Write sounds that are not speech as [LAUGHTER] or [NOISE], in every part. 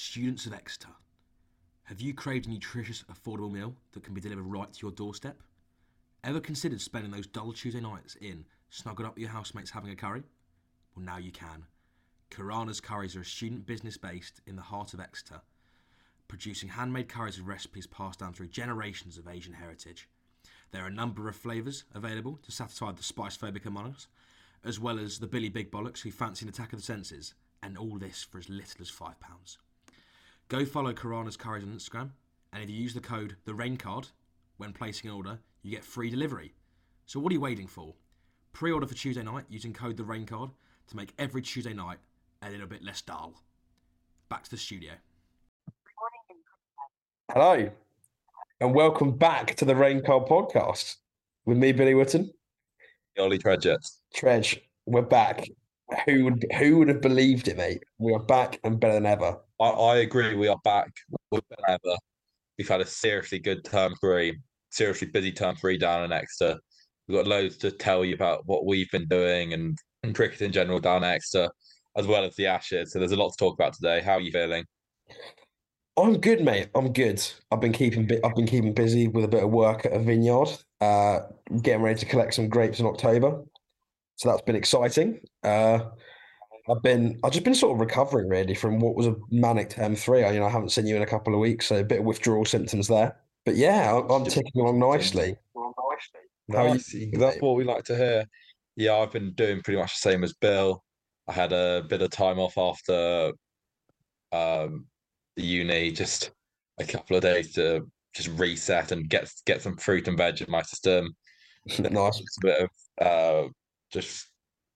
Students of Exeter, have you craved a nutritious, affordable meal that can be delivered right to your doorstep? Ever considered spending those dull Tuesday nights in, snuggled up with your housemates having a curry? Well, now you can. Karana's Curries are a student business based in the heart of Exeter, producing handmade curries with recipes passed down through generations of Asian heritage. There are a number of flavours available to satisfy the spice phobic among us, as well as the Billy Big Bollocks who fancy an attack of the senses, and all this for as little as £5. Go follow Karana's Curries on Instagram, and if you use the code the Rain Card when placing an order, you get free delivery. So what are you waiting for? Pre-order for Tuesday night using code the Rain Card to make every Tuesday night a little bit less dull. Back to the studio. Hello, and welcome back to the Rain Card podcast with me, Billy Witten. Ollie Tredget. Tredge, we're back. Who would who would have believed it, mate? We are back and better than ever. I, I agree. We are back with ever. We've had a seriously good term three, seriously busy term three down in Exeter. We've got loads to tell you about what we've been doing and, and cricket in general down in Exeter, as well as the Ashes. So there's a lot to talk about today. How are you feeling? I'm good, mate. I'm good. I've been keeping I've been keeping busy with a bit of work at a vineyard, uh, getting ready to collect some grapes in October. So that's been exciting. Uh, I've been I've just been sort of recovering really from what was a manic term three. I, you know, I haven't seen you in a couple of weeks, so a bit of withdrawal symptoms there. But yeah, I'm, I'm ticking along nicely. How are you doing, That's what we like to hear. Yeah, I've been doing pretty much the same as Bill. I had a bit of time off after um, the uni, just a couple of days to just reset and get get some fruit and veg in my system. [LAUGHS] nice. A bit of uh, just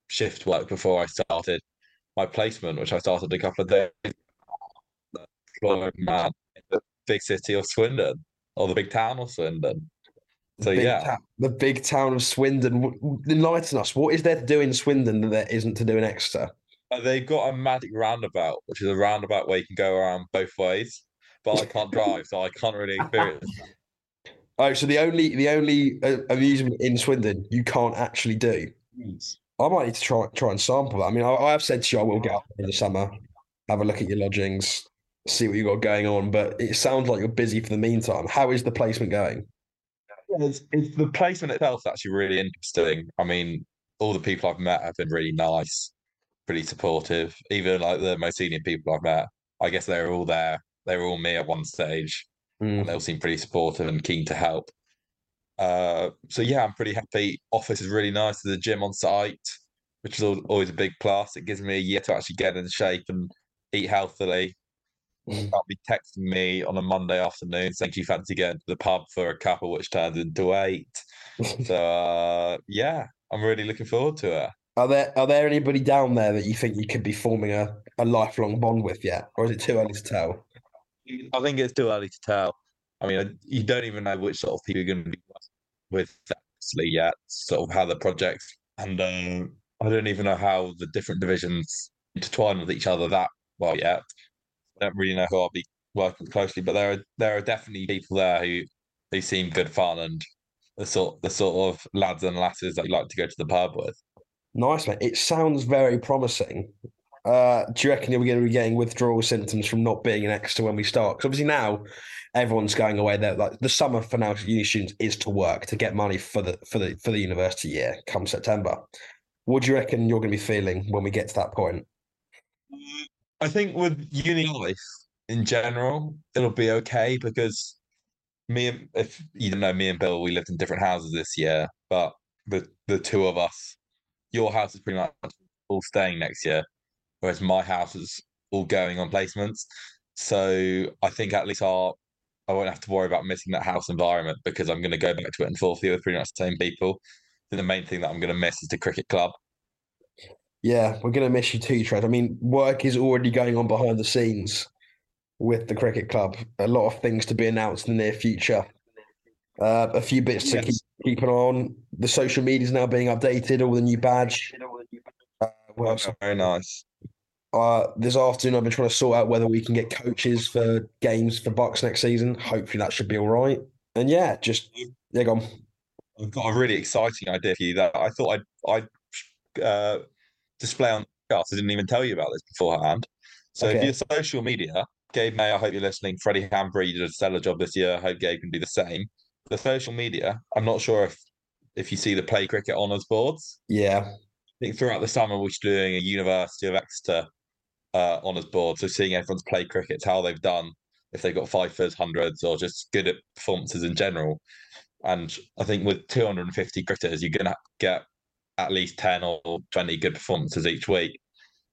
shift work before I started my placement, which I started a couple of days. ago, Man, in the big city of Swindon or the big town of Swindon. So big yeah, ta- the big town of Swindon. Enlighten us. What is there to do in Swindon that there isn't to do in Exeter? Uh, they've got a magic roundabout, which is a roundabout where you can go around both ways. But I can't drive, so I can't really experience. [LAUGHS] Oh, so the only the only uh, amusement in Swindon you can't actually do. I might need to try try and sample that. I mean, I, I have said to you I will get up in the summer, have a look at your lodgings, see what you got going on. But it sounds like you're busy for the meantime. How is the placement going? It's, it's the placement itself is actually really interesting. I mean, all the people I've met have been really nice, pretty supportive. Even like the most senior people I've met, I guess they were all there. They were all me at one stage. and they all seem pretty supportive and keen to help. Uh, so yeah, I'm pretty happy. Office is really nice. There's a gym on site, which is always a big plus. It gives me a year to actually get in shape and eat healthily. Mm. I'll be texting me on a Monday afternoon saying, "Do you fancy going to the pub for a couple?" Which turns into eight. [LAUGHS] So uh, yeah, I'm really looking forward to it. Are there are there anybody down there that you think you could be forming a, a lifelong bond with yet, or is it too early to tell? I think it's too early to tell. I mean, you don't even know which sort of people you're going to be with actually yet, sort of how the projects, and um, I don't even know how the different divisions intertwine with each other that well yet. I don't really know who I'll be working closely, but there are there are definitely people there who who seem good fun and the sort the sort of lads and lasses that like to go to the pub with. Nice, mate. It sounds very promising. Uh, do you reckon you're going to be getting withdrawal symptoms from not being in Exeter when we start? Because obviously now everyone's going away there. Like the summer for now, uni students is to work to get money for the for the for the university year come September. What do you reckon you're going to be feeling when we get to that point? I think with uni life in general, it'll be okay because me and if you don't know me and Bill, we lived in different houses this year, but the the two of us, your house is pretty much all staying next year, whereas my house is all going on placements. So I think at least our I won't have to worry about missing that house environment because I'm going to go back to it in fourth year with pretty much the same people. Then the main thing that I'm going to miss is the cricket club. Yeah, we're going to miss you too, Tread. I mean, work is already going on behind the scenes with the cricket club. A lot of things to be announced in the near future. Uh, a few bits to keep, Yes. keep an eye on. The social media is now being updated. All the new badge. Uh, what else? Very nice. Uh, this afternoon, I've been trying to sort out whether we can get coaches for games for Bucks next season. Hopefully, that should be all right. And yeah, just yeah, go on. I've got a really exciting idea for you that I thought I'd I'd uh, display on the podcast. I didn't even tell you about this beforehand. So if Okay. your social media Gabe May, I hope you're listening. Freddie Hambury did a stellar job this year. I hope Gabe can do the same. The social media, I'm not sure if if you see the play cricket honours boards. Yeah. I think throughout the summer we're doing a University of Exeter uh, honours board. So seeing everyone's play cricket, how they've done, if they've got fifers, hundreds, or just good at performances in general. And I think with 250 cricketers, you're going to get at least 10 or 20 good performances each week.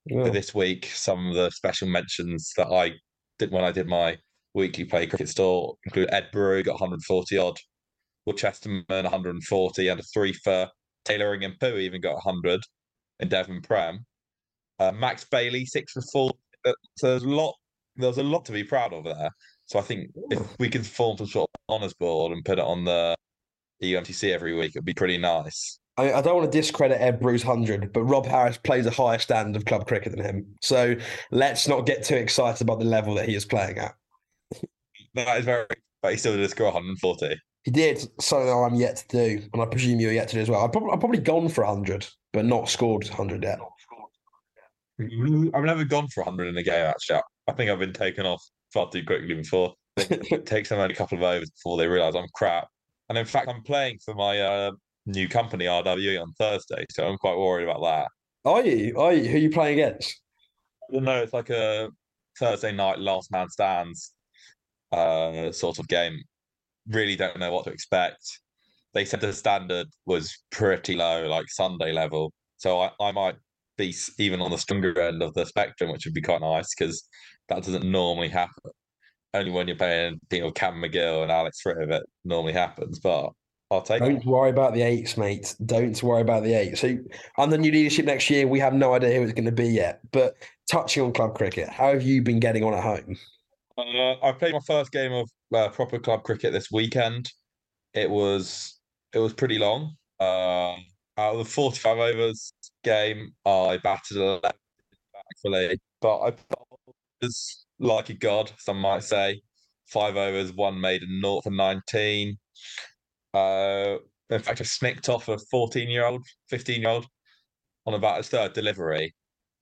Yeah. For this week, some of the special mentions that I did when I did my weekly play cricket store include Ed Brew, got 140 odd, Will Chesterman 140, and a three for Taylor and Pooh even got 100 in Devon Prem. Uh, Max Bailey, six for four. Uh, So there's a lot. There's a lot to be proud of there. So I think if we can form some sort of honours board and put it on the E every week, it'd be pretty nice. I, I don't want to discredit Ed Bruce 100, but Rob Harris plays a higher standard of club cricket than him. So let's not get too excited about the level that he is playing at. That is very. But he still did score 140. He did something that I'm yet to do, and I presume you're yet to do as well. I've probably, I've probably gone for 100, but not scored 100 yet. I've never gone for 100 in a game, actually. I think I've been taken off far too quickly before. It [LAUGHS] takes them only a couple of overs before they realise I'm crap. And in fact, I'm playing for my uh, new company, RWE, on Thursday. So I'm quite worried about that. Are you? Are you? Who are you playing against? No. It's like a Thursday night last man stands uh, sort of game. Really don't know what to expect. They said the standard was pretty low, like Sunday level. So I, I might be even on the stronger end of the spectrum, which would be quite nice because that doesn't normally happen. Only when you're playing you know, Cam McGill and Alex Fritter it normally happens. But I'll take it. Don't worry about the eights, mate. Don't worry about the eight. So, under new leadership next year, we have no idea who it's going to be yet. But touching on club cricket, how have you been getting on at home? Uh, I played my first game of uh, proper club cricket this weekend. It was it was pretty long. Uh, out of the forty-five overs game, I batted eleven actually, but I was like a god. Some might say five overs, one made a naught for nineteen. Uh, in fact, I snicked off a fourteen-year-old, fifteen-year-old on about his third delivery,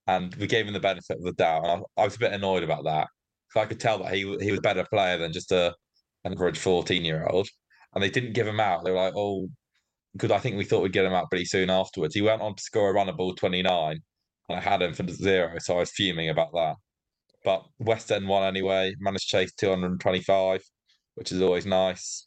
and we gave him the benefit of the doubt. I, I was a bit annoyed about that. So I could tell that he he was a better player than just a an average fourteen year old. And they didn't give him out. They were like, oh, because I think we thought we'd get him out pretty soon afterwards. He went on to score a run of ball twenty nine, and I had him for zero, so I was fuming about that. But West End won anyway. Managed to chase two hundred and twenty five, which is always nice.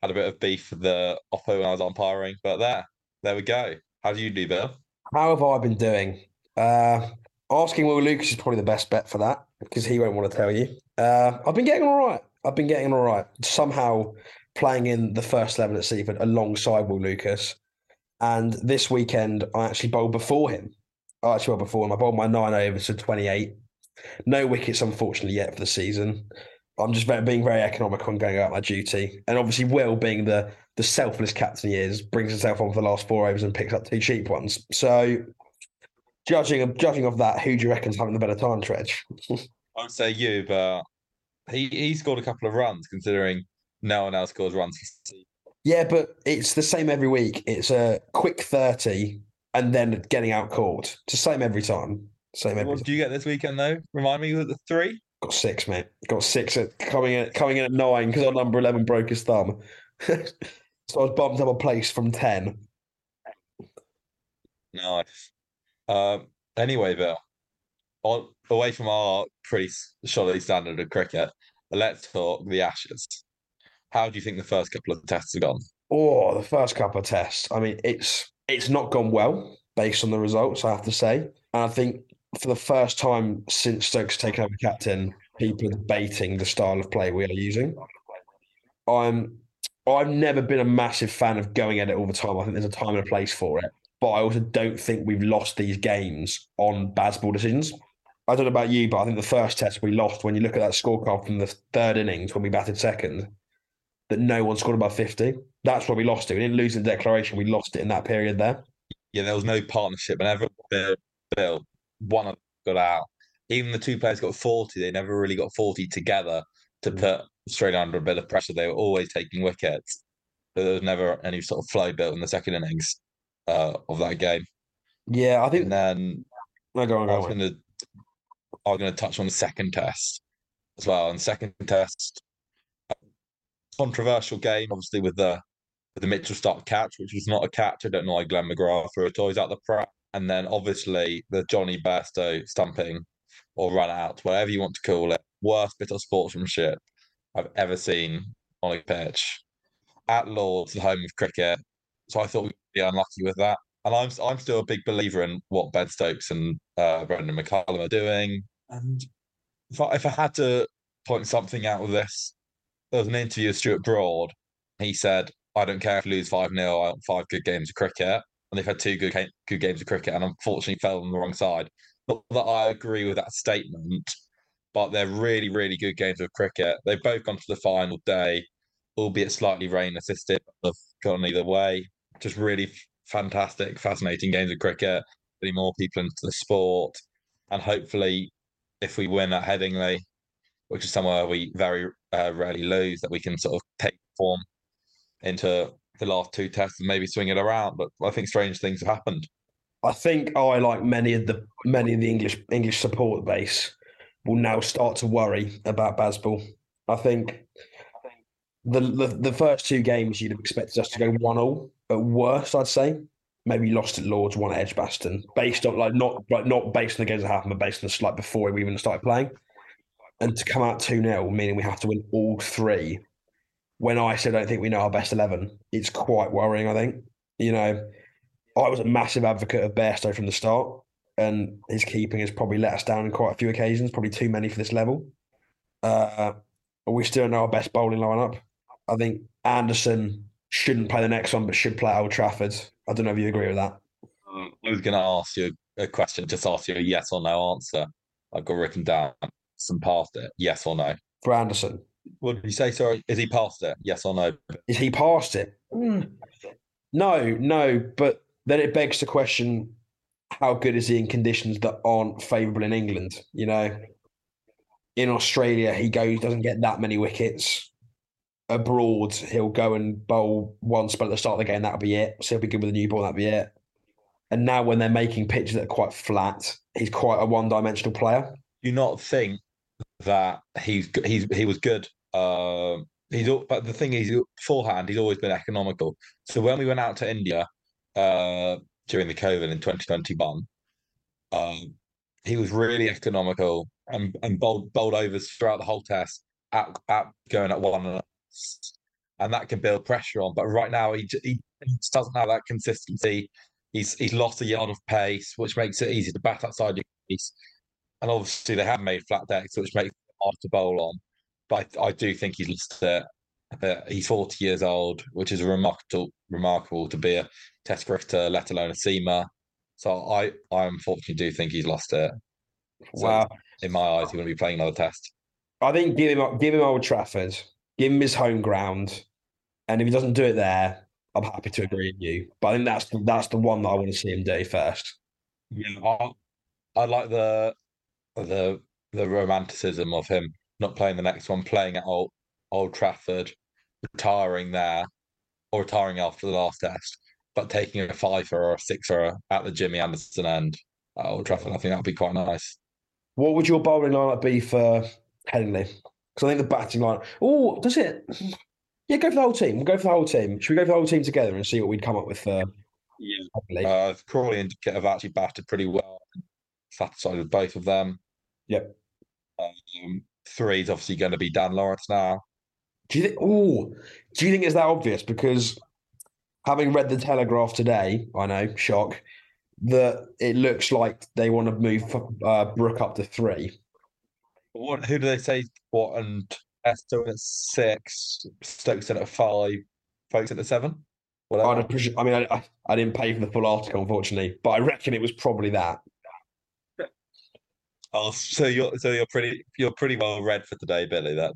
Had a bit of beef with the oppo when I was umpiring, but there, there we go. How do you do, Bill? How have I been doing? Uh, asking Will Lucas is probably the best bet for that because he won't want to tell you. Uh, I've been getting all right. I've been getting all right. Somehow playing in the first eleven at Seaford alongside Will Lucas, and this weekend I actually bowled before him. I actually bowled before him. I bowled my nine overs to twenty eight. No wickets, unfortunately, yet for the season. I'm just very, being very economical and going out my duty. And obviously, Will, being the the selfless captain he is, brings himself on for the last four overs and picks up two cheap ones. So, judging judging of that, who do you reckon's having the better time, Tredge? [LAUGHS] I would say you, but he he scored a couple of runs considering no one else scores runs. for Sea- Yeah, but it's the same every week. It's a quick thirty and then getting out caught. It's the same every time. Same every What time. did you get this weekend though? Remind me, it the three? Got six, mate. Got six at coming in coming in at nine because our number eleven broke his thumb. [LAUGHS] so I was bumped up a place from ten. Nice. Um. Anyway, Bill, on away from our pretty s- shoddy standard of cricket, let's talk the Ashes. How do you think the first couple of tests have gone? Oh, the first couple of tests. I mean, it's it's not gone well based on the results, I have to say. And I think for the first time since Stokes taken over captain, people are debating the style of play we are using. I'm I've never been a massive fan of going at it all the time. I think there's a time and a place for it. But I also don't think we've lost these games on bad ball decisions. I don't know about you, but I think the first test we lost when you look at that scorecard from the third innings when we batted second, that no one scored above 50. That's where we lost it. We didn't lose in declaration. We lost it in that period there. Yeah, there was no partnership. Whenever Bill, Bill one of them got out, even the two players got forty. They never really got forty together to Mm. put Australia under a bit of pressure. They were always taking wickets. But there was never any sort of flow built in the second innings uh, of that game. Yeah, I think. And then No, go on, go going to, I was going to touch on the second test. as well. And second test, controversial game, obviously with the with the Mitchell Starc catch, which was not a catch. I don't know why Glenn McGrath threw a toys out the prep. And then obviously the Jonny Bairstow stumping or run out, whatever you want to call it. Worst bit of sportsmanship I've ever seen on a pitch at Lords, the home of cricket. So I thought we'd be unlucky with that. And I'm I'm still a big believer in what Ben Stokes and uh, Brendon McCullum are doing. And if I, if I had to point something out of this, there was an interview with Stuart Broad. He said, "I don't care if we lose five 0 I want five good games of cricket." And they've had two good good games of cricket, and unfortunately fell on the wrong side. Not that I agree with that statement, but they're really, really good games of cricket. They've both gone to the final day, albeit slightly rain assisted. They've gone either way. Just really fantastic, fascinating games of cricket, getting more people into the sport. And hopefully, if we win at Headingley, which is somewhere we very uh, rarely lose, that we can sort of take form into the last two tests and maybe swing it around. But I think strange things have happened. I think I, like many of the many of the English English support base, will now start to worry about Bazball. I think the, the the first two games you'd have expected us to go one all at worst, I'd say. Maybe lost at Lords, one at Edgbaston, based on like not like not based on the games that happened, but based on the like before we even started playing. And to come out 2 0, meaning we have to win all three. When I still don't think we know our best eleven, it's quite worrying, I think. You know, I was a massive advocate of Bairstow from the start, and his keeping has probably let us down on quite a few occasions, probably too many for this level. Uh, we still know our best bowling lineup. I think Anderson shouldn't play the next one, but should play Old Trafford. I don't know if you agree with that. Uh, I was going to ask you a question, just ask you a yes or no answer. I've got written down some passed it. Yes or no? For Anderson. What did you say? Sorry, is he passed it? Yes or no? Is he passed it? Mm. No, no. But then it begs the question: How good is he in conditions that aren't favourable in England? You know, in Australia, he goes doesn't get that many wickets abroad, he'll go and bowl one spell at the start of the game. That'll be it. So he'll be good with a new ball. That'll be it. And now, when they're making pitches that are quite flat, he's quite a one-dimensional player. Do you not think that he's he's he was good? Uh, he's but the thing is, beforehand, he's always been economical. So when we went out to India uh, during the COVID in 2021, um, he was really economical and and bowled, bowled overs throughout the whole test at, at going at one and that can build pressure on. But right now, he, he, doesn't have that consistency. He's he's lost a yard of pace, which makes it easy to bat outside your piece. And obviously, they have made flat decks, which makes it hard to bowl on. But I, I do think he's lost it. he's 40 years old, which is remarkable remarkable to be a Test cricketer, let alone a seamer. So I, I unfortunately do think he's lost it. So wow. In my eyes, he's going to be playing another test. I think give him give him Old Trafford give him his home ground, and if he doesn't do it there, I'm happy to agree with you. But I think that's the, that's the one that I want to see him do first. Yeah, I, I like the the the romanticism of him not playing the next one, playing at Old Old Trafford, retiring there, or retiring after the last test, but taking a fiver or a sixer at the Jimmy Anderson end at Old Trafford. I think that'd be quite nice. What would your bowling lineup be for Headingley? Because I think the batting line. Oh, does it? Yeah, go for the whole team. We'll go for the whole team. Should we go for the whole team together and see what we'd come up with? For, yeah. Uh, Crawley and Kit have actually batted pretty well. Satisfied with both of them. Yep. Um, three is obviously going to be Dan Lawrence now. Do you think? Oh, do you think it's that obvious? Because having read the Telegraph today, I know, shock, that it looks like they want to move uh, Brook up to three. What? Who do they say? What and Esther at six, Stokes at five, Foakes at seven. I'd appreciate, I mean, I, I didn't pay for the full article, unfortunately, but I reckon it was probably that. Oh, [LAUGHS] so you're so you're pretty you're pretty well read for today, Billy. That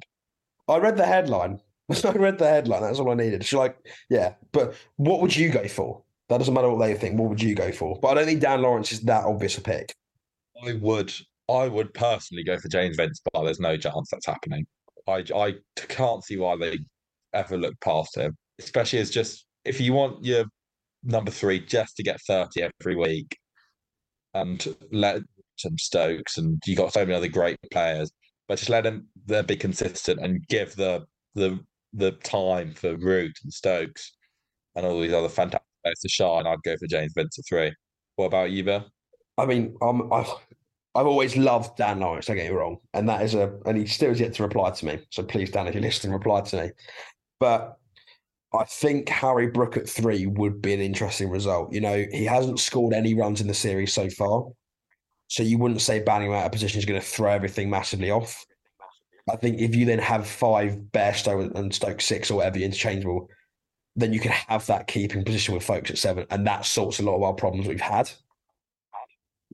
I read the headline. [LAUGHS] I read the headline. That's all I needed. She's like, yeah, but what would you go for? That doesn't matter what they think. What would you go for? But I don't think Dan Lawrence is that obvious a pick. I would I would personally go for James Vince, but there's no chance that's happening. I, I can't see why they ever look past him, especially as just if you want your number three just to get 30 every week and let some Stokes and you got so many other great players, but just let them they be consistent and give the the the time for Root and Stokes and all these other fantastic players to shine. I'd go for James Vince at three. What about you, Bill? I mean, I've I've always loved Dan Lawrence. Don't get me wrong, and that is a and he still has yet to reply to me. So please, Dan, if you're listening, reply to me. But I think Harry Brook at three would be an interesting result. You know, he hasn't scored any runs in the series so far, so you wouldn't say banning him out of position is going to throw everything massively off. I think if you then have five Bairstow and Stoke six or whatever interchangeable, then you can have that keeping position with Foakes at seven, and that sorts a lot of our problems we've had.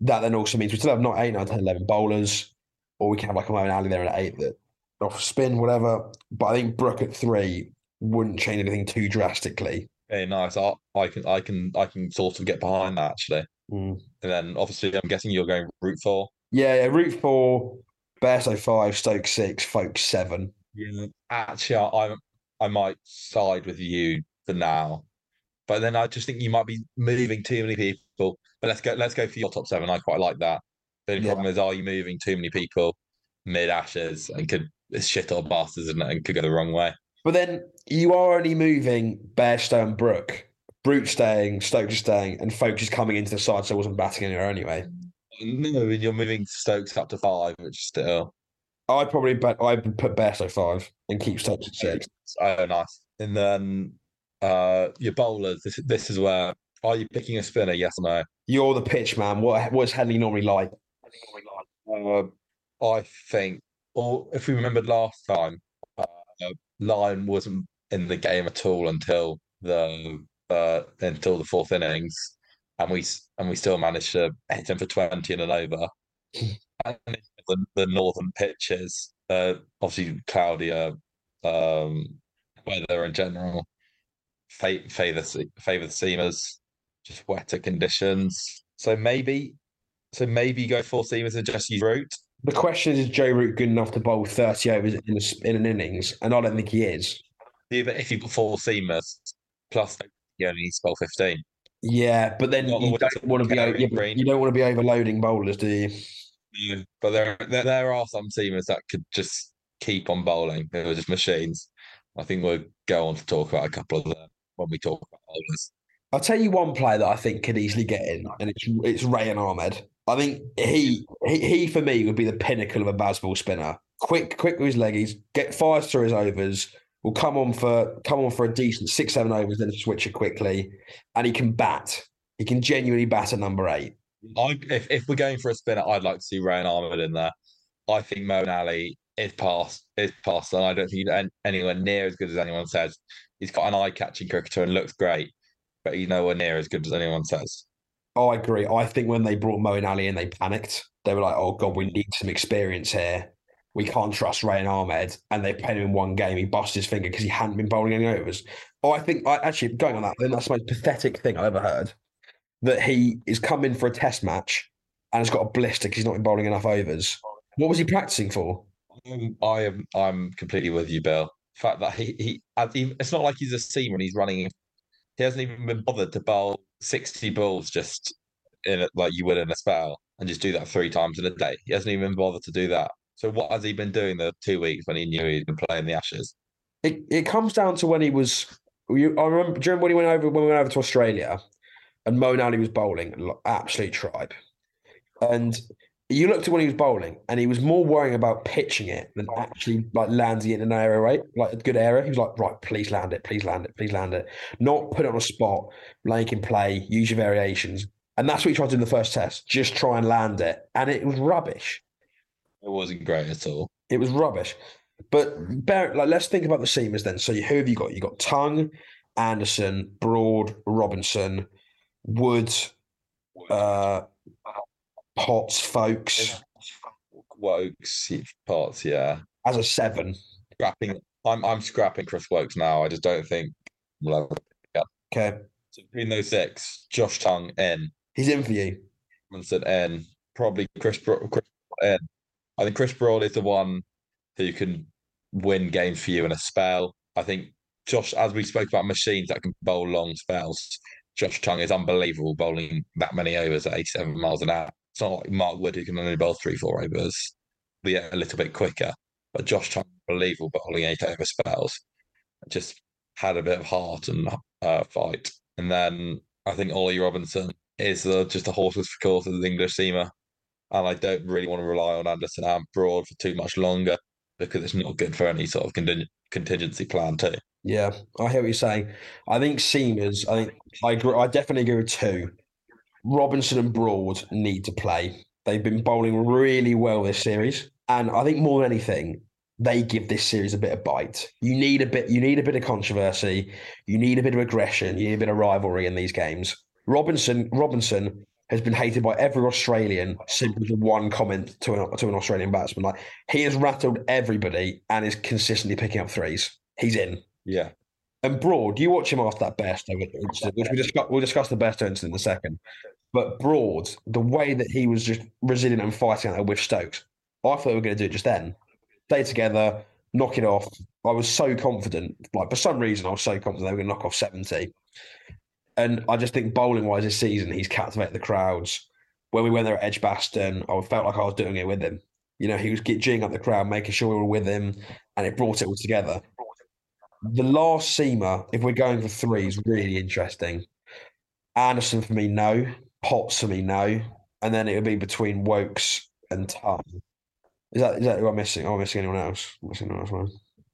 That then also means we still have not eight, nine, 10, 11 bowlers, or we can have like a Moeen Ali there at eight that off spin, whatever. But I think Brook at three wouldn't change anything too drastically. Hey, nice. I, I can I can I can sort of get behind that actually. Mm. And then obviously I'm guessing you're going Root four. Yeah, yeah, Root four, Bairstow five, Stoke six, Foakes seven. Yeah. Actually, I, I I might side with you for now, but then I just think you might be moving too many people. But let's go let's go for your top seven. I quite like that. The only Yeah. problem is, are you moving too many people mid ashes and could it's shit or bust, isn't? And could go the wrong way. But then you are only moving Bairstow and Brook. Brute staying, Stokes is staying, and Foakes is coming into the side, so I wasn't batting anywhere anyway. No, and you're moving Stokes up to five, which is still I'd probably bet I'd put Bairstow five and keep Stokes at six. oh nice. And then uh your bowlers. This this is where are you picking a spinner? Yes or no? You're the pitch man. What what's Headingley normally like? Uh, I think, or if we remembered last time, uh, Lyon wasn't in the game at all until the uh, until the fourth innings, and we and we still managed to hit him for twenty and an over. [LAUGHS] and the, the northern pitches, uh, obviously cloudier um, weather in general, favor favor the seamers, just wetter conditions. So maybe, so maybe you go four seamers and just use root. The question is, is Joe Root good enough to bowl 30 overs in, a in an innings? And I don't think he is. Even if you've got four seamers plus you only need to bowl fifteen. Yeah, but then Not you don't want to be yeah, you don't want to be overloading bowlers, do you? But there, there there are some seamers that could just keep on bowling. They were just machines. I think we'll go on to talk about a couple of them when we talk about bowlers. I'll tell you one player that I think could easily get in, and it's it's Rehan Ahmed. I think he, he he for me would be the pinnacle of a Bazball spinner. Quick, quick with his leggies, get fires through his overs. Will come on for come on for a decent six seven overs, then switch it quickly, and he can bat. He can genuinely bat at number eight. I if, if we're going for a spinner, I'd like to see Rehan Ahmed in there. I think Moeen Ali is past is past, and I don't think he's anywhere near as good as anyone says. He's got an eye-catching cricketer and looks great, but he's nowhere near as good as anyone says. Oh, I agree. I think when they brought Moeen Ali in, they panicked. They were like, "Oh God, we need some experience here. We can't trust Rehan Ahmed." And they played him in one game. He busted his finger because he hadn't been bowling any overs. Oh, I think I actually going on that. Then that's the most pathetic thing I've ever heard. That he is coming for a test match and has got a blister because he's not been bowling enough overs. What was he practicing for? Um, I am I'm completely with you, Bill. The fact that he he it's not like he's a seamer and he's running. He hasn't even been bothered to bowl sixty balls just in it like you would in a spell and just do that three times in a day. He hasn't even bothered to do that. So what has he been doing the two weeks when he knew he'd been playing the Ashes? It it comes down to when he was. You, I remember. Remember when he went over when we went over to Australia, and Moeen Ali was bowling, like, absolute tribe, and you looked at when he was bowling, and he was more worrying about pitching it than actually like landing it in an area right? like a good area. He was like, right, please land it, please land it, please land it, not put it on a spot, make him play, use your variations, and that's what he tried to do in the first test, just try and land it, and it was rubbish. It wasn't great at all. It was rubbish. But bear, like, let's think about the seamers then. So who have you got? You got Tongue, Anderson, Broad, Robinson, Wood, uh, Potts, Folks Woakes Potts, yeah. as a seven. Scrapping. I'm I'm scrapping Chris Woakes now. I just don't think. Okay, so between those six, Josh Tongue in, he's in for you. Robinson in, probably Chris Chris in. I think Chris Broad is the one who can win games for you in a spell. I think Josh, as we spoke about machines that can bowl long spells, Josh Tongue is unbelievable bowling that many overs at 87 miles an hour. It's not like Mark Wood who can only bowl three, four overs. be a little bit quicker. But Josh Tongue, unbelievable bowling eight over spells, just had a bit of heart and uh, fight. And then I think Ollie Robinson is uh, just a horses for courses English seamer. And I don't really want to rely on Anderson and Broad for too much longer because it's not good for any sort of conting- contingency plan too. Yeah, I hear what you're saying. I think seamers. I think I agree. I definitely agree with two. Robinson and Broad need to play. They've been bowling really well this series, and I think more than anything, they give this series a bit of bite. You need a bit. You need a bit of controversy. You need a bit of aggression. You need a bit of rivalry in these games. Robinson Robinson has been hated by every Australian simply for one comment to an, to an Australian batsman. Like he has rattled everybody and is consistently picking up threes. He's in. Yeah. And Broad, you watch him after that Bairstow incident, which we discuss, we'll discuss the Bairstow incident in a second. But Broad, the way that he was just resilient and fighting out there with Stokes, I thought we were going to do it just then. Stay together, knock it off. I was so confident. Like for some reason, I was so confident they were going to knock off seventy. And I just think bowling wise this season, he's captivated the crowds. When we went there at Edgbaston, I felt like I was doing it with him. You know, he was geeing up the crowd, making sure we were with him, and it brought it all together. The last seamer, if we're going for three, is really interesting. Anderson for me, no. Potts for me, no. And then it would be between Woakes and Tongue. Is that is that who I'm missing? Am I missing anyone else? I'm missing anyone else?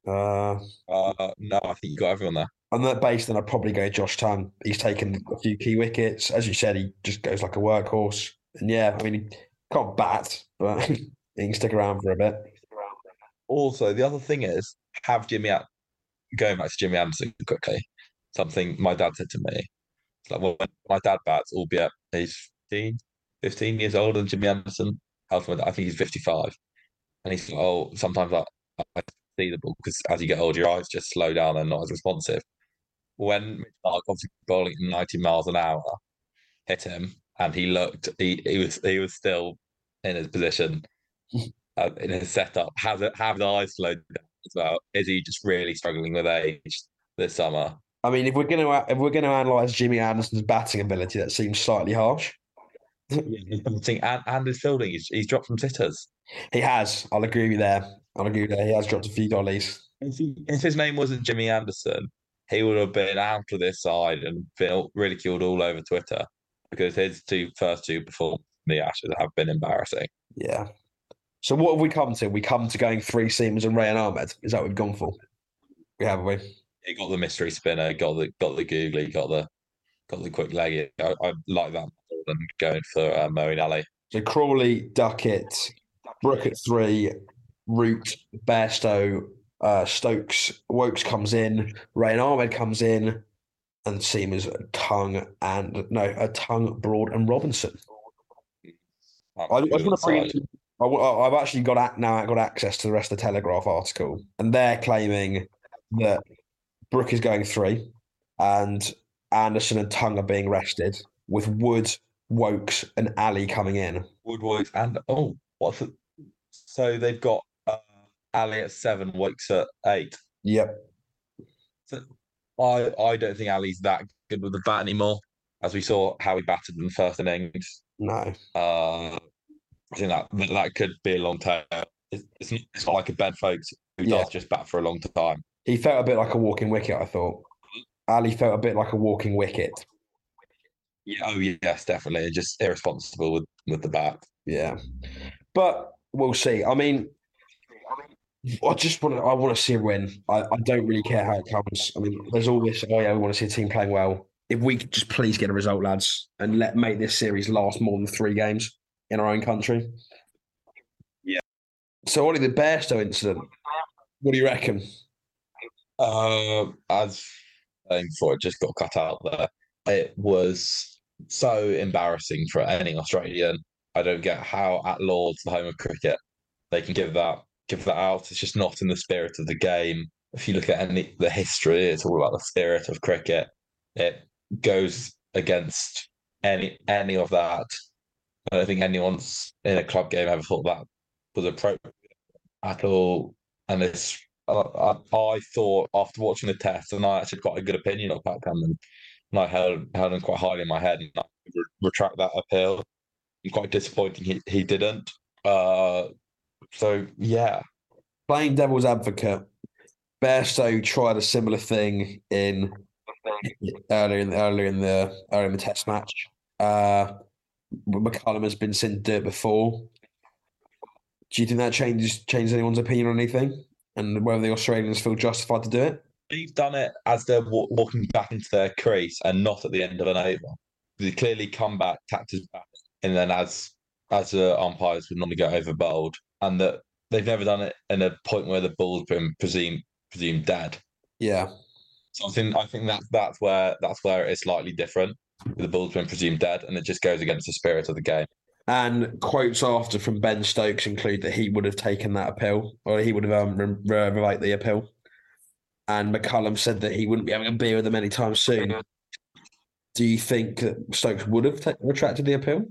Man? Uh, Uh, no, I think you got everyone there. On that base, then I'd probably go Josh Tongue. He's taken a few key wickets. As you said, he just goes like a workhorse. And yeah, I mean, he can't bat, but [LAUGHS] he can stick around for a bit. Also, the other thing is have Jimmy out going back to Jimmy Anderson quickly. Something my dad said to me. It's like well, when my dad bats, albeit he's 15, 15 years older than Jimmy Anderson. I think he's 55. And he's like, oh, sometimes I, I see the ball because as you get older, your eyes just slow down and not as responsive. When Mitch Marsh obviously bowling at 90 miles an hour hit him and he looked he, he was he was still in his position [LAUGHS] uh, in his setup. Has it have the eyes slowed down as well? Is he just really struggling with age this summer? I mean, if we're going to if we're going to analyze Jimmy Anderson's batting ability, that seems slightly harsh. [LAUGHS] And, and his fielding, he's, he's dropped from sitters. He has. I'll agree with you there. I'll agree with you there. He has dropped a few dollies. If, he, if his name wasn't Jimmy Anderson, he would have been out of this side and been ridiculed all over Twitter because his two first two performances in the Ashes have been embarrassing. Yeah. So what have we come to? We come to going three seamers and Rehan Ahmed. Is that what we've gone for? We have, we. He got the mystery spinner, got the got the googly, got the got the quick leg. I, I like that more than going for uh, Moeen Ali. So Crawley, Duckett, Brook at three, Root, Bairstow, uh, Stokes, Woakes comes in, Rehan Ahmed comes in, and Seamers Tongue and no, a Tongue, Broad, and Robinson. I, I, want to bring. I've actually got at, now got access to the rest of the Telegraph article, and they're claiming that Brook is going three, and Anderson and Tongue are being rested, with Wood, Woakes, and Ali coming in. Woodward and oh, what's it? So they've got uh, Ali at seven, Woakes at eight. Yep. So I I don't think Ali's that good with the bat anymore, as we saw how he batted in the first innings. No. Uh, I think that that, could be a long term. It's, it's not, like a Ben Foakes who Yeah. does just bat for a long time. He felt a bit like a walking wicket, I thought. Ali felt a bit like a walking wicket. Yeah, oh yes, definitely. Just irresponsible with with the bat. Yeah. But we'll see. I mean, I just want to. I want to see a win. I, I don't really care how it comes. I mean, there's all this. Oh yeah, we want to see a team playing well. If we could just please get a result, lads, and let make this series last more than three games in our own country. Yeah. So, Ollie, the Bairstow incident. What do you reckon? Uh, as before, it just got cut out there. It was so embarrassing for any Australian. I don't get how at Lords, the home of cricket, they can give that give that out. It's just not in the spirit of the game. If you look at any the history, it's all about the spirit of cricket. It goes against any any of that. I don't think anyone's in a club game ever thought that was appropriate at all. And it's I, I, thought after watching the test, and I actually got a good opinion of Pat Cummins, and I held held him quite highly in my head, and I re- retract that appeal. I'm quite disappointing he, he didn't. Uh, So yeah, Playing devil's advocate, Bairstow tried a similar thing in [LAUGHS] earlier in the, earlier in the earlier in the test match. Uh, McCullum has been seen to do it before. Do you think that changes changes anyone's opinion on anything, and whether the Australians feel justified to do it? they've done it as they're wa- walking back into their crease and not at the end of an over. They clearly come back, tapped his back, and then as as the umpires would normally go over bowled, and that they've never done it in a point where the ball's been presumed presumed dead. Yeah, So I think I think that's that's where that's where it is slightly different. The ball's been presumed dead, and it just goes against the spirit of the game. and quotes after from Ben Stokes include that he would have taken that appeal, or he would have um, re- re- revoked the appeal. And McCullum said that he wouldn't be having a beer with them anytime soon. Do you think that Stokes would have ta- retracted the appeal?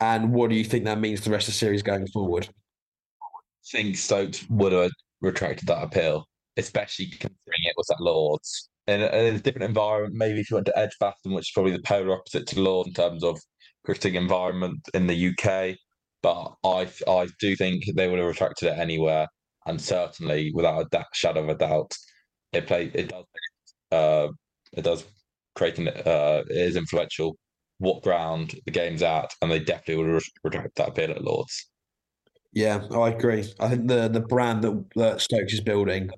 And what do you think that means for the rest of the series going forward? Think Stokes would have retracted that appeal, especially considering it was at Lords. In a, in a different environment, maybe if you went to Edgbaston, which is probably the polar opposite to Lords in terms of cricketing environment in the UK. But I I do think they would have retracted it anywhere, and certainly without a shadow of a doubt, it play it does uh it does create an uh it is influential what ground the game's at, and they definitely would have retracted that appeal at Lords. Yeah, I agree. I think the the brand that, that Stokes is building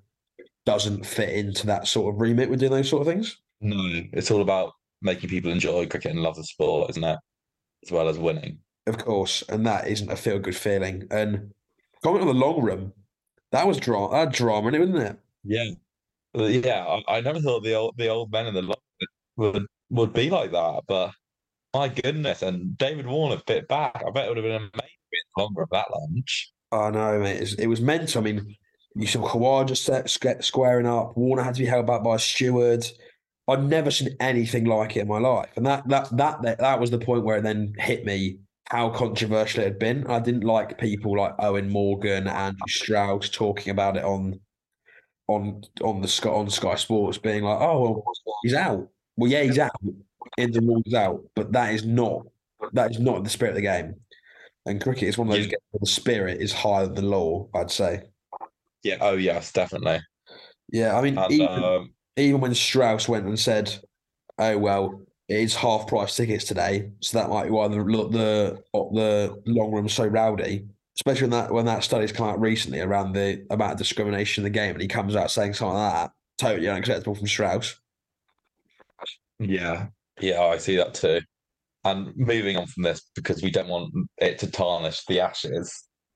doesn't fit into that sort of remit with doing those sort of things. No, it's all about making people enjoy cricket and love the sport, isn't it? As well as winning. Of course, and that isn't a feel good feeling. And comment on the long run, that was drama. That drama in it, wasn't it? Yeah, yeah. I, I never thought the old the old men in the lot would would be like that, but my goodness! And David Warner bit back. I bet it would have been amazing longer of that lunch. I know, mate. It was mental. I mean, you saw Khawaja set, squaring up. Warner had to be held back by a steward. I'd never seen anything like it in my life, and that that that that, that was the point where it then hit me how controversial it had been. I didn't like people like Eoin Morgan, Andrew Strauss talking about it on on on the on Sky Sports, being like, "Oh, well, he's out." Well, yeah, he's out. In the rules out, but that is not that is not the spirit of the game. And cricket is one of those Yeah. games where the spirit is higher than the law. I'd say. Yeah. Oh yes, definitely. Yeah, I mean, And even, um, even when Strauss went and said, "Oh well, it's half price tickets today, so that might be why the the the long room's so rowdy." Especially when that when that study's come out recently around the amount of discrimination in the game, and he comes out saying something like that, totally unacceptable from Strauss. yeah, yeah, I see that too. And moving on from this, because we don't want it to tarnish the Ashes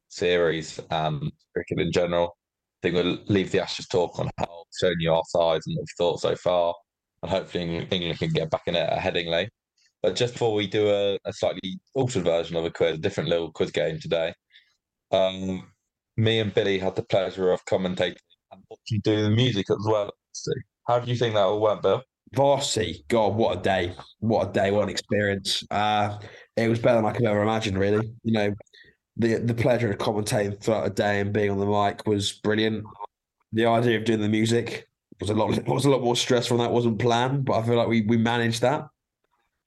series and cricket in general, I think we'll leave the Ashes talk on how shown you our sides and what we've thought so far. And hopefully Eng- England can get back in it at Headingley. But just before we do a, a slightly altered version of a quiz, a different little quiz game today, um, me and Billy had the pleasure of commentating and watching the music as well. So how do you think that all went, Bill? Varsity, God, what a day! What a day! What an experience! Uh, it was better than I could ever imagine. Really, you know, the the pleasure of commentating throughout the day and being on the mic was brilliant. The idea of doing the music was a lot [LAUGHS] was a lot more stressful. and That wasn't planned, but I feel like we we managed that.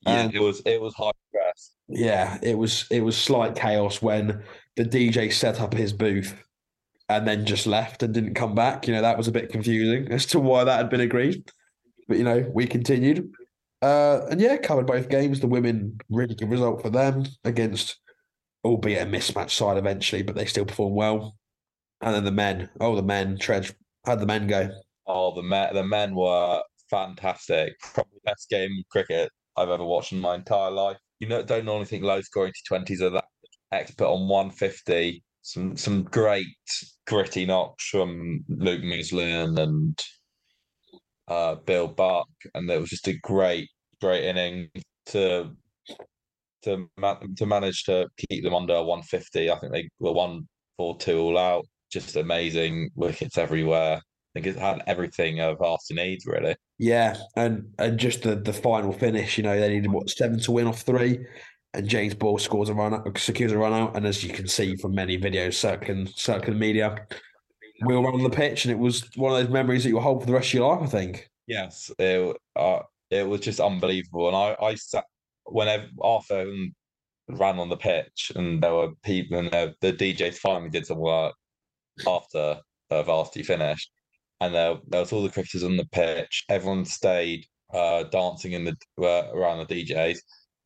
Yeah, Um, it was it was high stress. Yeah, it was it was slight chaos when the DJ set up his booth and then just left and didn't come back. You know, that was a bit confusing as to why that had been agreed. But you know, we continued. Uh and yeah, covered both games. The women really good result for them against albeit a mismatched side eventually, but they still performed well. And then the men, oh the men, how'd the men go? Oh, the men the men were fantastic. Probably best game of cricket I've ever watched in my entire life. You know, don't normally think low scoring T20s are that expert on 150. Some some great gritty knocks from Luke Muslin and uh, Bill Buck, and it was just a great great inning to to to manage to keep them under 150. I think they were one four two all out. Just amazing wickets everywhere. I think it had everything of Varsity needs really. Yeah, and and just the the final finish, you know, they needed what seven to win off three, and James Ball scores a run out, secures a run out, and as you can see from many videos circling circling media, we were on the pitch, and it was one of those memories that you'll hold for the rest of your life. I think. Yes, it uh, it was just unbelievable, and I I sat whenever um, ran on the pitch, and there were people, and there, the DJs finally did some work after uh, varsity finished, and there, there was all the cricketers on the pitch. Everyone stayed uh, dancing in the uh, around the DJs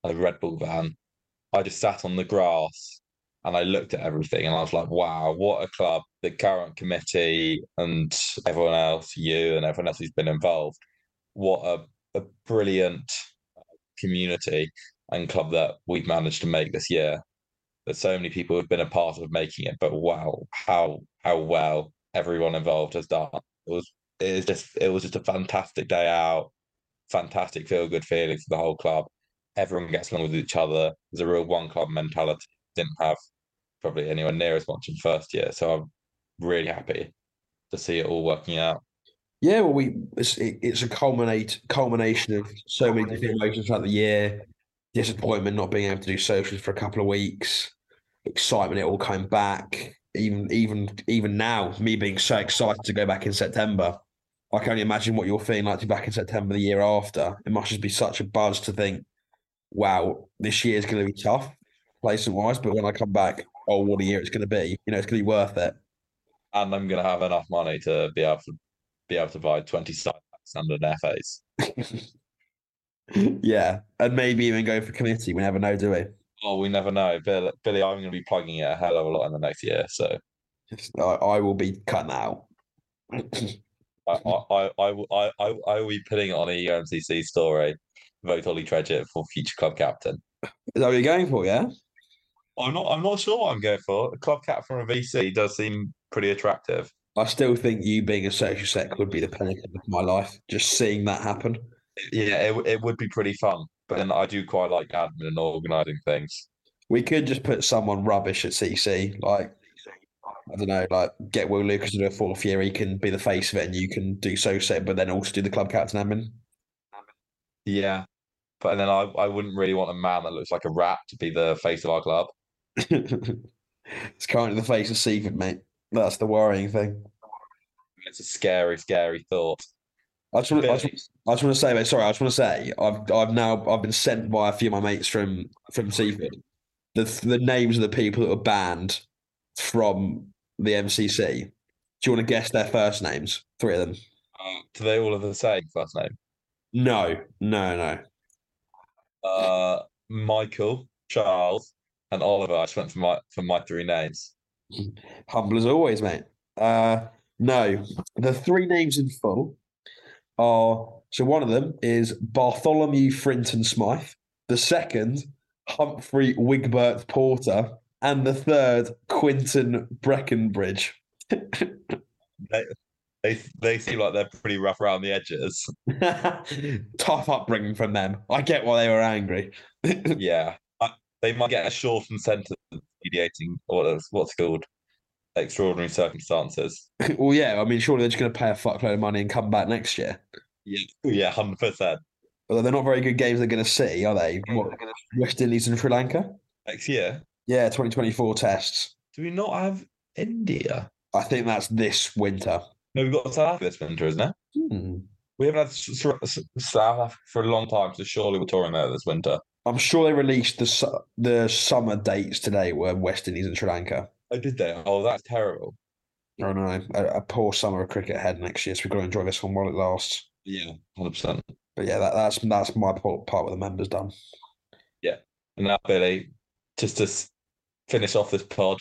and the Red Bull van. I just sat on the grass and I looked at everything and I was like, wow, what a club. The current committee and everyone else, you and everyone else who's been involved, what a, a brilliant community and club that we've managed to make this year. There's so many people who've been a part of making it, but wow, how how well everyone involved has done. It was it is just it was just a fantastic day out, fantastic feel good feeling for the whole club. Everyone gets along with each other. There's a real one club mentality. Didn't have probably anywhere near as much in first year, so I'm really happy to see it all working out. Yeah, well, we it's, it, it's a culminate culmination of so many different emotions throughout the year. Disappointment not being able to do socials for a couple of weeks, excitement it all came back. Even even even now, me being so excited to go back in September, I can only imagine what you're feeling like to be back in September the year after. It must just be such a buzz to think, wow, this year is going to be tough, placement wise. But when I come back, oh, what a year it's going to be. You know, it's going to be worth it. And I'm going to have enough money to be able to be able to buy 20 side packs under an FAs. [LAUGHS] yeah, and maybe even go for committee. We never know, do we? Oh, we never know. Billy, Billy I'm going to be plugging it a hell of a lot in the next year. So I, I will be cutting out. I, I, I, I, I, I will be putting it on a UMCC story. Vote Ollie Tredget for future club captain. Is that what you're going for? Yeah. I'm not. I'm not sure what I'm going for. A club captain from a VC does seem pretty attractive. I still think you being a social sec would be the pinnacle of my life. Just seeing that happen. Yeah, it, it would be pretty fun. But then I do quite like admin and organising things. We could just put someone rubbish at CC, like I don't know, like get Will Lucas to do a fourth year. He can be the face of it, and you can do so set, but then also do the club captain admin. Yeah, but then I, I wouldn't really want a man that looks like a rat to be the face of our club. [LAUGHS] it's currently the face of Seaford, mate. That's the worrying thing. It's a scary, scary thought. I just, want, I, just, I just want to say, mate. Sorry, I just want to say, I've I've now I've been sent by a few of my mates from from Seaford the the names of the people that were banned from the MCC. Do you want to guess their first names? Three of them. Uh, do they all have the same first name? No, no, no. Uh, Michael, Charles, and Oliver. I just went for my for my three names. Humble as always, mate. Uh, no, the three names in full are so one of them is Bartholomew Frinton Smythe. The second, Humphrey Wigbert Porter. And the third, Quinton Breckenbridge. [LAUGHS] they, they, they seem like they're pretty rough around the edges. [LAUGHS] Tough upbringing from them. I get why they were angry. [LAUGHS] yeah. They might get a shortened sentence mediating or what's called extraordinary circumstances. [LAUGHS] well, yeah, I mean, surely they're just going to pay a fuckload of money and come back next year. Yeah, yeah, hundred percent. Although they're not very good games they're going to see, are they? What, West Indies and Sri Lanka next year. Yeah, 2024 tests. Do we not have India? I think that's this winter. No, we've got South Africa this winter, isn't it? Hmm. We haven't had South Africa for a long time, so surely we're touring there this winter. I'm sure they released the the summer dates today were West Indies and Sri Lanka. Oh, did they? Oh, that's terrible. Oh no, a, a poor summer of cricket ahead next year, so we've got to enjoy this one while it lasts. Yeah, hundred percent. But yeah, that, that's that's my part, part with the members done. Yeah, and now Billy, just to finish off this pod,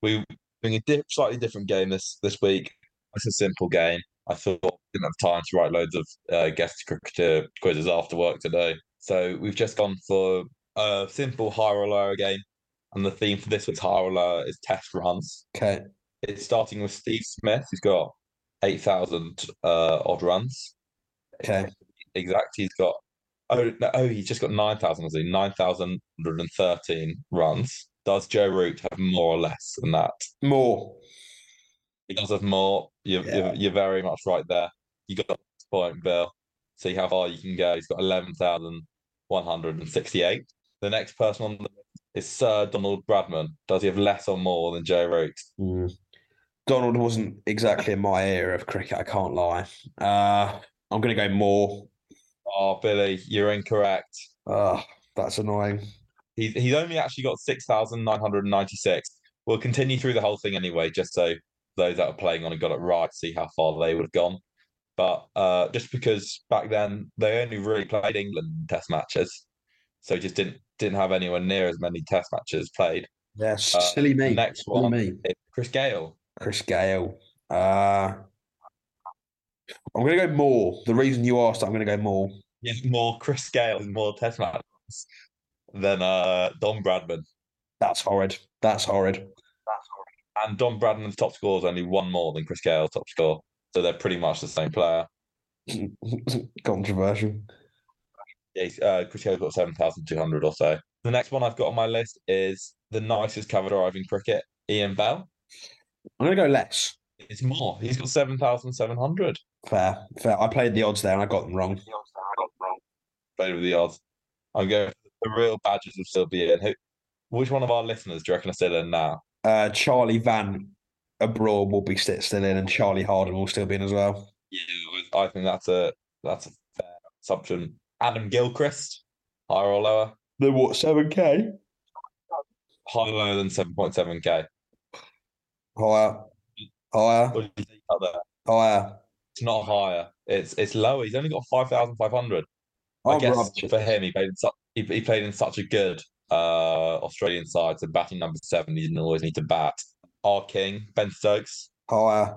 we doing a di- slightly different game this this week. It's a simple game. I thought I didn't have time to write loads of uh, guest cricketer quizzes after work today, so we've just gone for a simple high or lower game and the theme for this week's Harala is test runs. Okay. It's starting with Steve Smith, who's got 8,000 uh, odd runs. Okay. Exact. He's got, oh, no, oh, he's just got 9,000, has he? 9,113 runs. Does Joe Root have more or less than that? More. He does have more. You're, yeah. you're, you're, very much right there. You got the point, Bill. See how far you can go. He's got 11,168. The next person on the list is Sir Donald Bradman. Does he have less or more than Joe Root? Mm. Donald wasn't exactly in my era of cricket. I can't lie. Uh, I'm going to go more. Oh, Billy, you're incorrect. Oh, that's annoying. He's he's only actually got six thousand nine hundred ninety six. We'll continue through the whole thing anyway, just so those that are playing on and got it right see how far they would have gone. But uh, just because back then they only really played England test matches, so just didn't didn't have anyone near as many test matches played. Yeah, Uh, silly me. Next silly one, me. Chris Gayle. Chris Gayle. Uh, I'm going to go more. The reason you asked, I'm going to go more. Yeah, more Chris Gayle and more test matches than uh, Don Bradman. That's horrid. That's horrid. That's horrid. And Don Bradman's top score is only one more than Chris Gayle's top score. So they're pretty much the same player. [LAUGHS] Controversial. Yeah, uh, Chris Gayle's got 7,200 or so. The next one I've got on my list is the nicest cover drive in cricket, Ian Bell. I'm going to go less. It's more. He's got 7,700. Fair. Fair. I played the odds there and I got them wrong. Played with the odds. I'm going for the real badges of still be in. Who, which one of our listeners do you reckon are still in now? Uh, Charlie Van abroad will be st- still in and Charlie Harden will still be in as well. Yeah, I think that's a that's a fair assumption. Adam Gilchrist, higher or lower? The what, 7K? Higher or lower than 7.7k. Higher. Higher. What do you think out there? Higher. It's not higher. It's it's lower. He's only got 5,500. I guess rubbish. for him, he played in such he, he played in such a good uh Australian side. So batting number seven, he didn't always need to bat. Our king Ben Stokes, Higher.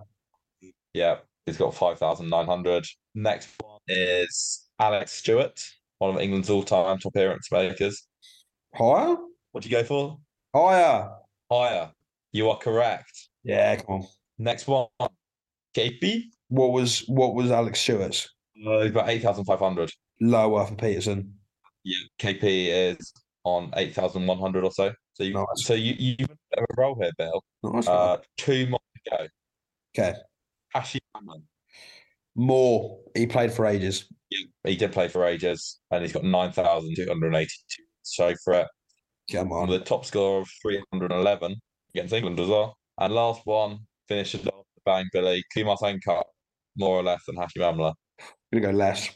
yeah, he's got five thousand nine hundred. Next one is Alex Stewart, one of England's all-time top appearance makers. Higher? What do you go for? Higher. Higher. You are correct. Yeah, come on. Next one, KP. What was what was Alex Stewart's? Uh, he's got eight thousand five hundred. Lower for Pietersen. Yeah, KP is on eight thousand one hundred or so. So you, Nice. so you you have a bit of a roll here, Bill. Nice. Uh, two more to go. okay. Hammond. More. He played for ages. Yeah, he did play for ages, and he's got nine thousand two hundred eighty-two. So for it, Come on. a top score of three hundred eleven against England as well. And last one finishes off the bang, Billy Kumar Sangakkara, more or less than Hashim Amla. I'm gonna go less.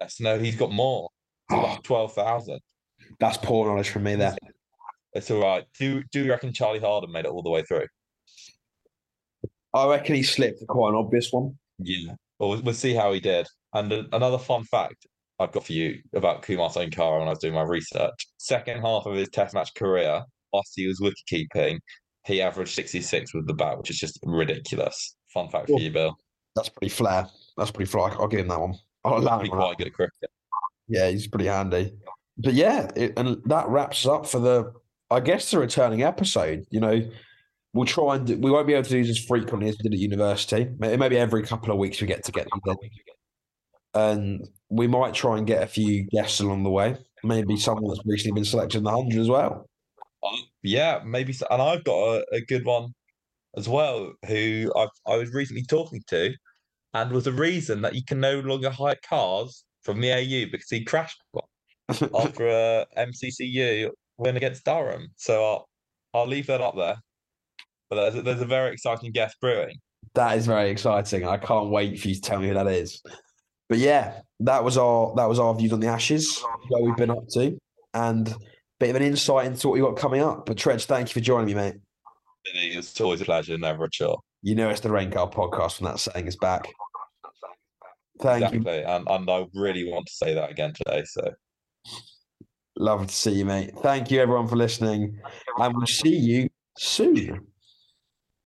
Yes, no, he's got more. He's got twelve thousand. That's poor knowledge from me there. It's all right. Do do you reckon Charlie Harden made it all the way through? I reckon he slipped quite an obvious one. Yeah. Well, we'll- we'll see how he did. And another fun fact I've got for you about Kumar Sangakkara when I was doing my research. Second half of his Test match career, whilst he was wicket keeping, he averaged 66 with the bat, which is just ridiculous. Fun fact for you, Bill. That's pretty flair. That's pretty flair. I'll give him that one. I'll allow him that. quite good at cricket. Yeah, he's pretty handy. But yeah, it, and that wraps up for the, I guess, the returning episode. You know, we'll try and do, we won't be able to do this as frequently as we did at university. Maybe every couple of weeks we get to get them. And we might try and get a few guests along the way. Maybe someone that's recently been selected in the hundred as well. Uh, yeah, maybe. So. And I've got a, a good one as well, who I I was recently talking to, and was the reason that you can no longer hire cars from the AU because he crashed one [LAUGHS] after a MCCU win against Durham. So I'll I'll leave that up there. But there's a, there's a very exciting guest brewing. That is very exciting. I can't wait for you to tell me who that is. But yeah, that was our that was our views on the Ashes, what we've been up to, and a bit of an insight into what we got coming up. But Tredge, thank you for joining me, mate. It's always a pleasure, never a chore. You know it's the Rain Car podcast when that saying is back. Thank you. And and I really want to say that again today. So Love to see you, mate. Thank you everyone for listening, and we'll see you soon.